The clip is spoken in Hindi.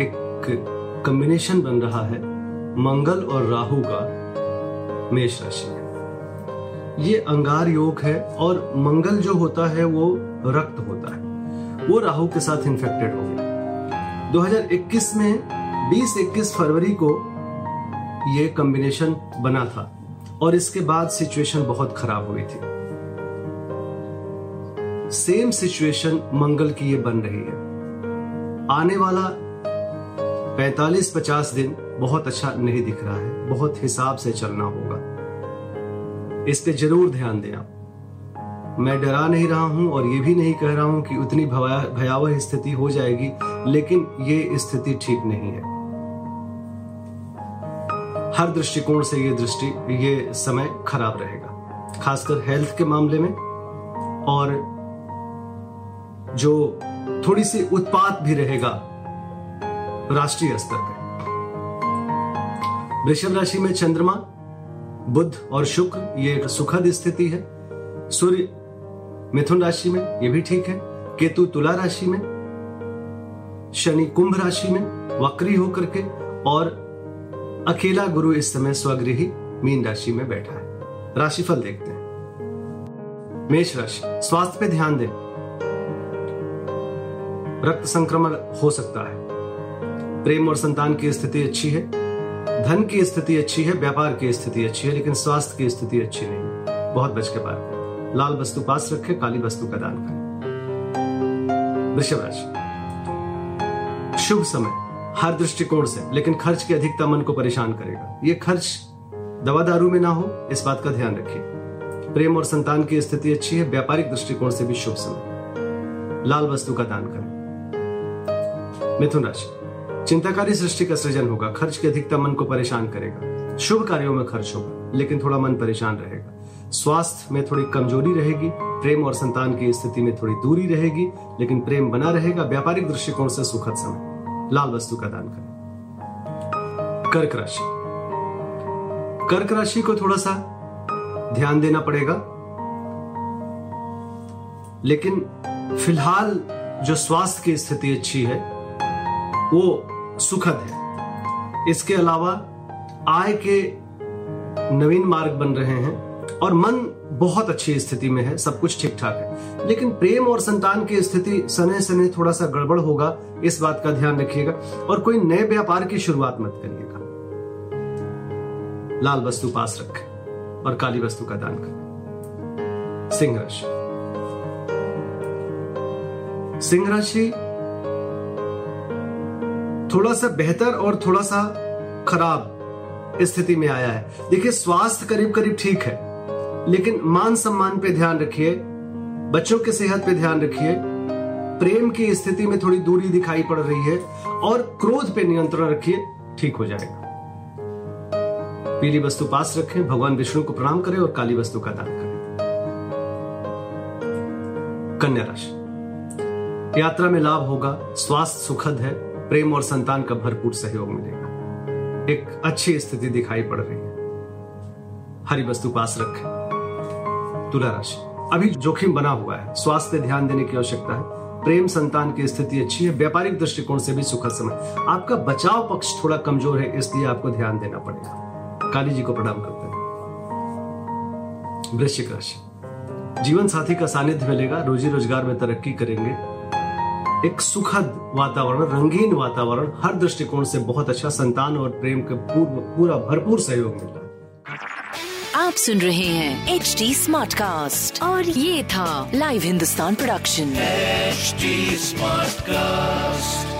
एक कॉम्बिनेशन बन रहा है, मंगल और राहु का मेष राशि। में ये अंगार योग है और मंगल जो होता है वो रक्त होता है। वो राहु के साथ इन्फेक्टेड हो गया। 2021 में 20-21 फरवरी को ये कॉम्बिनेशन बना था और इसके बाद सिचुएशन बहुत खराब हुई थी। सेम सिचुएशन मंगल की ये बन रही है। आने वाला 45-50 दिन बहुत अच्छा नहीं दिख रहा है। बहुत हिसाब से चलना होगा। इस पे ज़रूर ध्यान दें आप। मैं डरा नहीं रहा हूँ और ये भी नहीं कह रहा हूँ कि उतनी भयावह स्थिति हो जाएगी, लेकिन ये स्थिति ठीक नहीं है। हर दृष्टिकोण से ये दृष्टि, ये समय खराब रहेगा। खासकर हेल्थ के मामले में और जो थोड़ी सी उत्पात भी रहेगा राष्ट्रीय स्तर पे। वृषभ राशि में चंद्रमा बुद्ध और शुक्र, ये एक सुखद स्थिति है। सूर्य मिथुन राशि में, ये भी ठीक है। केतु तुला राशि में, शनि कुंभ राशि में, वक्री होकर के, और अकेला गुरु इस समय स्वगृही मीन राशि में बैठा है। राशिफल देखते हैं। मेष राशि, स्वास्थ्य पे ध्यान दें। रक्त संक्रमण हो सकता है। प्रेम और संतान की स्थिति अच्छी है, धन की स्थिति अच्छी है, व्यापार की स्थिति अच्छी है, लेकिन स्वास्थ्य की स्थिति अच्छी नहीं बहुत बच के पार लाल वस्तु पास रखें, काली वस्तु का दान करें। शुभ समय। हर दृष्टिकोण से, लेकिन खर्च की अधिकता मन को परेशान करेगा। ये खर्च दवा दारू में ना हो, इस बात का ध्यान रखिए। प्रेम और संतान की स्थिति अच्छी है, व्यापारिक दृष्टिकोण से भी शुभ समय। लाल वस्तु का दान करें। मिथुन राशि। चिंताकारी सृष्टि का सृजन होगा, खर्च की अधिकता मन को परेशान करेगा। शुभ कार्यों में खर्च होगा, लेकिन थोड़ा मन परेशान रहेगा। स्वास्थ्य में थोड़ी कमज़ोरी रहेगी, प्रेम और संतान की स्थिति में थोड़ी दूरी रहेगी, लेकिन प्रेम बना रहेगा, व्यापारिक दृष्टिकोण से सुखद समय। लाल वस्तु का दान करें। कर्क राशि। कर्क राशि को थोड़ा सा ध्यान देना पड़ेगा। लेकिन फ़िलहाल जो स्वास्थ्य की स्थिति अच्छी है, वो सुखद है। इसके अलावा आय के नवीन मार्ग बन रहे हैं और मन बहुत अच्छी स्थिति में है, सब कुछ ठीक ठाक है। लेकिन प्रेम और संतान की स्थिति सने सने थोड़ा सा गड़बड़ होगा, इस बात का ध्यान रखिएगा और कोई नए व्यापार की शुरुआत मत करिएगा लाल वस्तु पास रखें और काली वस्तु का दान करें। सिंह राशि। सिंह राशि थोड़ा सा बेहतर और थोड़ा सा खराब स्थिति में आया है। देखिए, स्वास्थ्य करीब करीब ठीक है, लेकिन मान सम्मान पे ध्यान रखिए, बच्चों की सेहत पे ध्यान रखिए, प्रेम की स्थिति में थोड़ी दूरी दिखाई पड़ रही है और क्रोध पे नियंत्रण रखिए, ठीक हो जाएगा। पीली वस्तु पास रखें, भगवान विष्णु को प्रणाम करें और काली वस्तु का दान करें। कन्या राशि। यात्रा में लाभ होगा, स्वास्थ्य सुखद है प्रेम और संतान का भरपूर सहयोग मिलेगा। एक अच्छी स्थिति दिखाई पड़ रही है। हरी वस्तु पास रखें। तुला राशि। अभी जोखिम बना हुआ है। स्वास्थ्य ध्यान देने की आवश्यकता है। प्रेम संतान की स्थिति अच्छी है। व्यापारिक दृष्टिकोण से भी सुखद समय। आपका बचाव पक्ष थोड़ा कमज़ोर है, इसलिए आपको ध्यान देना पड़ेगा। काली जी को प्रणाम करते हैं। वृश्चिक राशि। जीवन साथी का सानिध्य मिलेगा। रोजी रोज़गार में तरक्की करेंगे। एक सुखद वातावरण रंगीन वातावरण हर दृष्टिकोण से बहुत अच्छा संतान और प्रेम के पूर्व पूरा भरपूर सहयोग मिलता है आप सुन रहे हैं एच डी स्मार्ट कास्ट और ये था live Hindustan production smart Smartcast.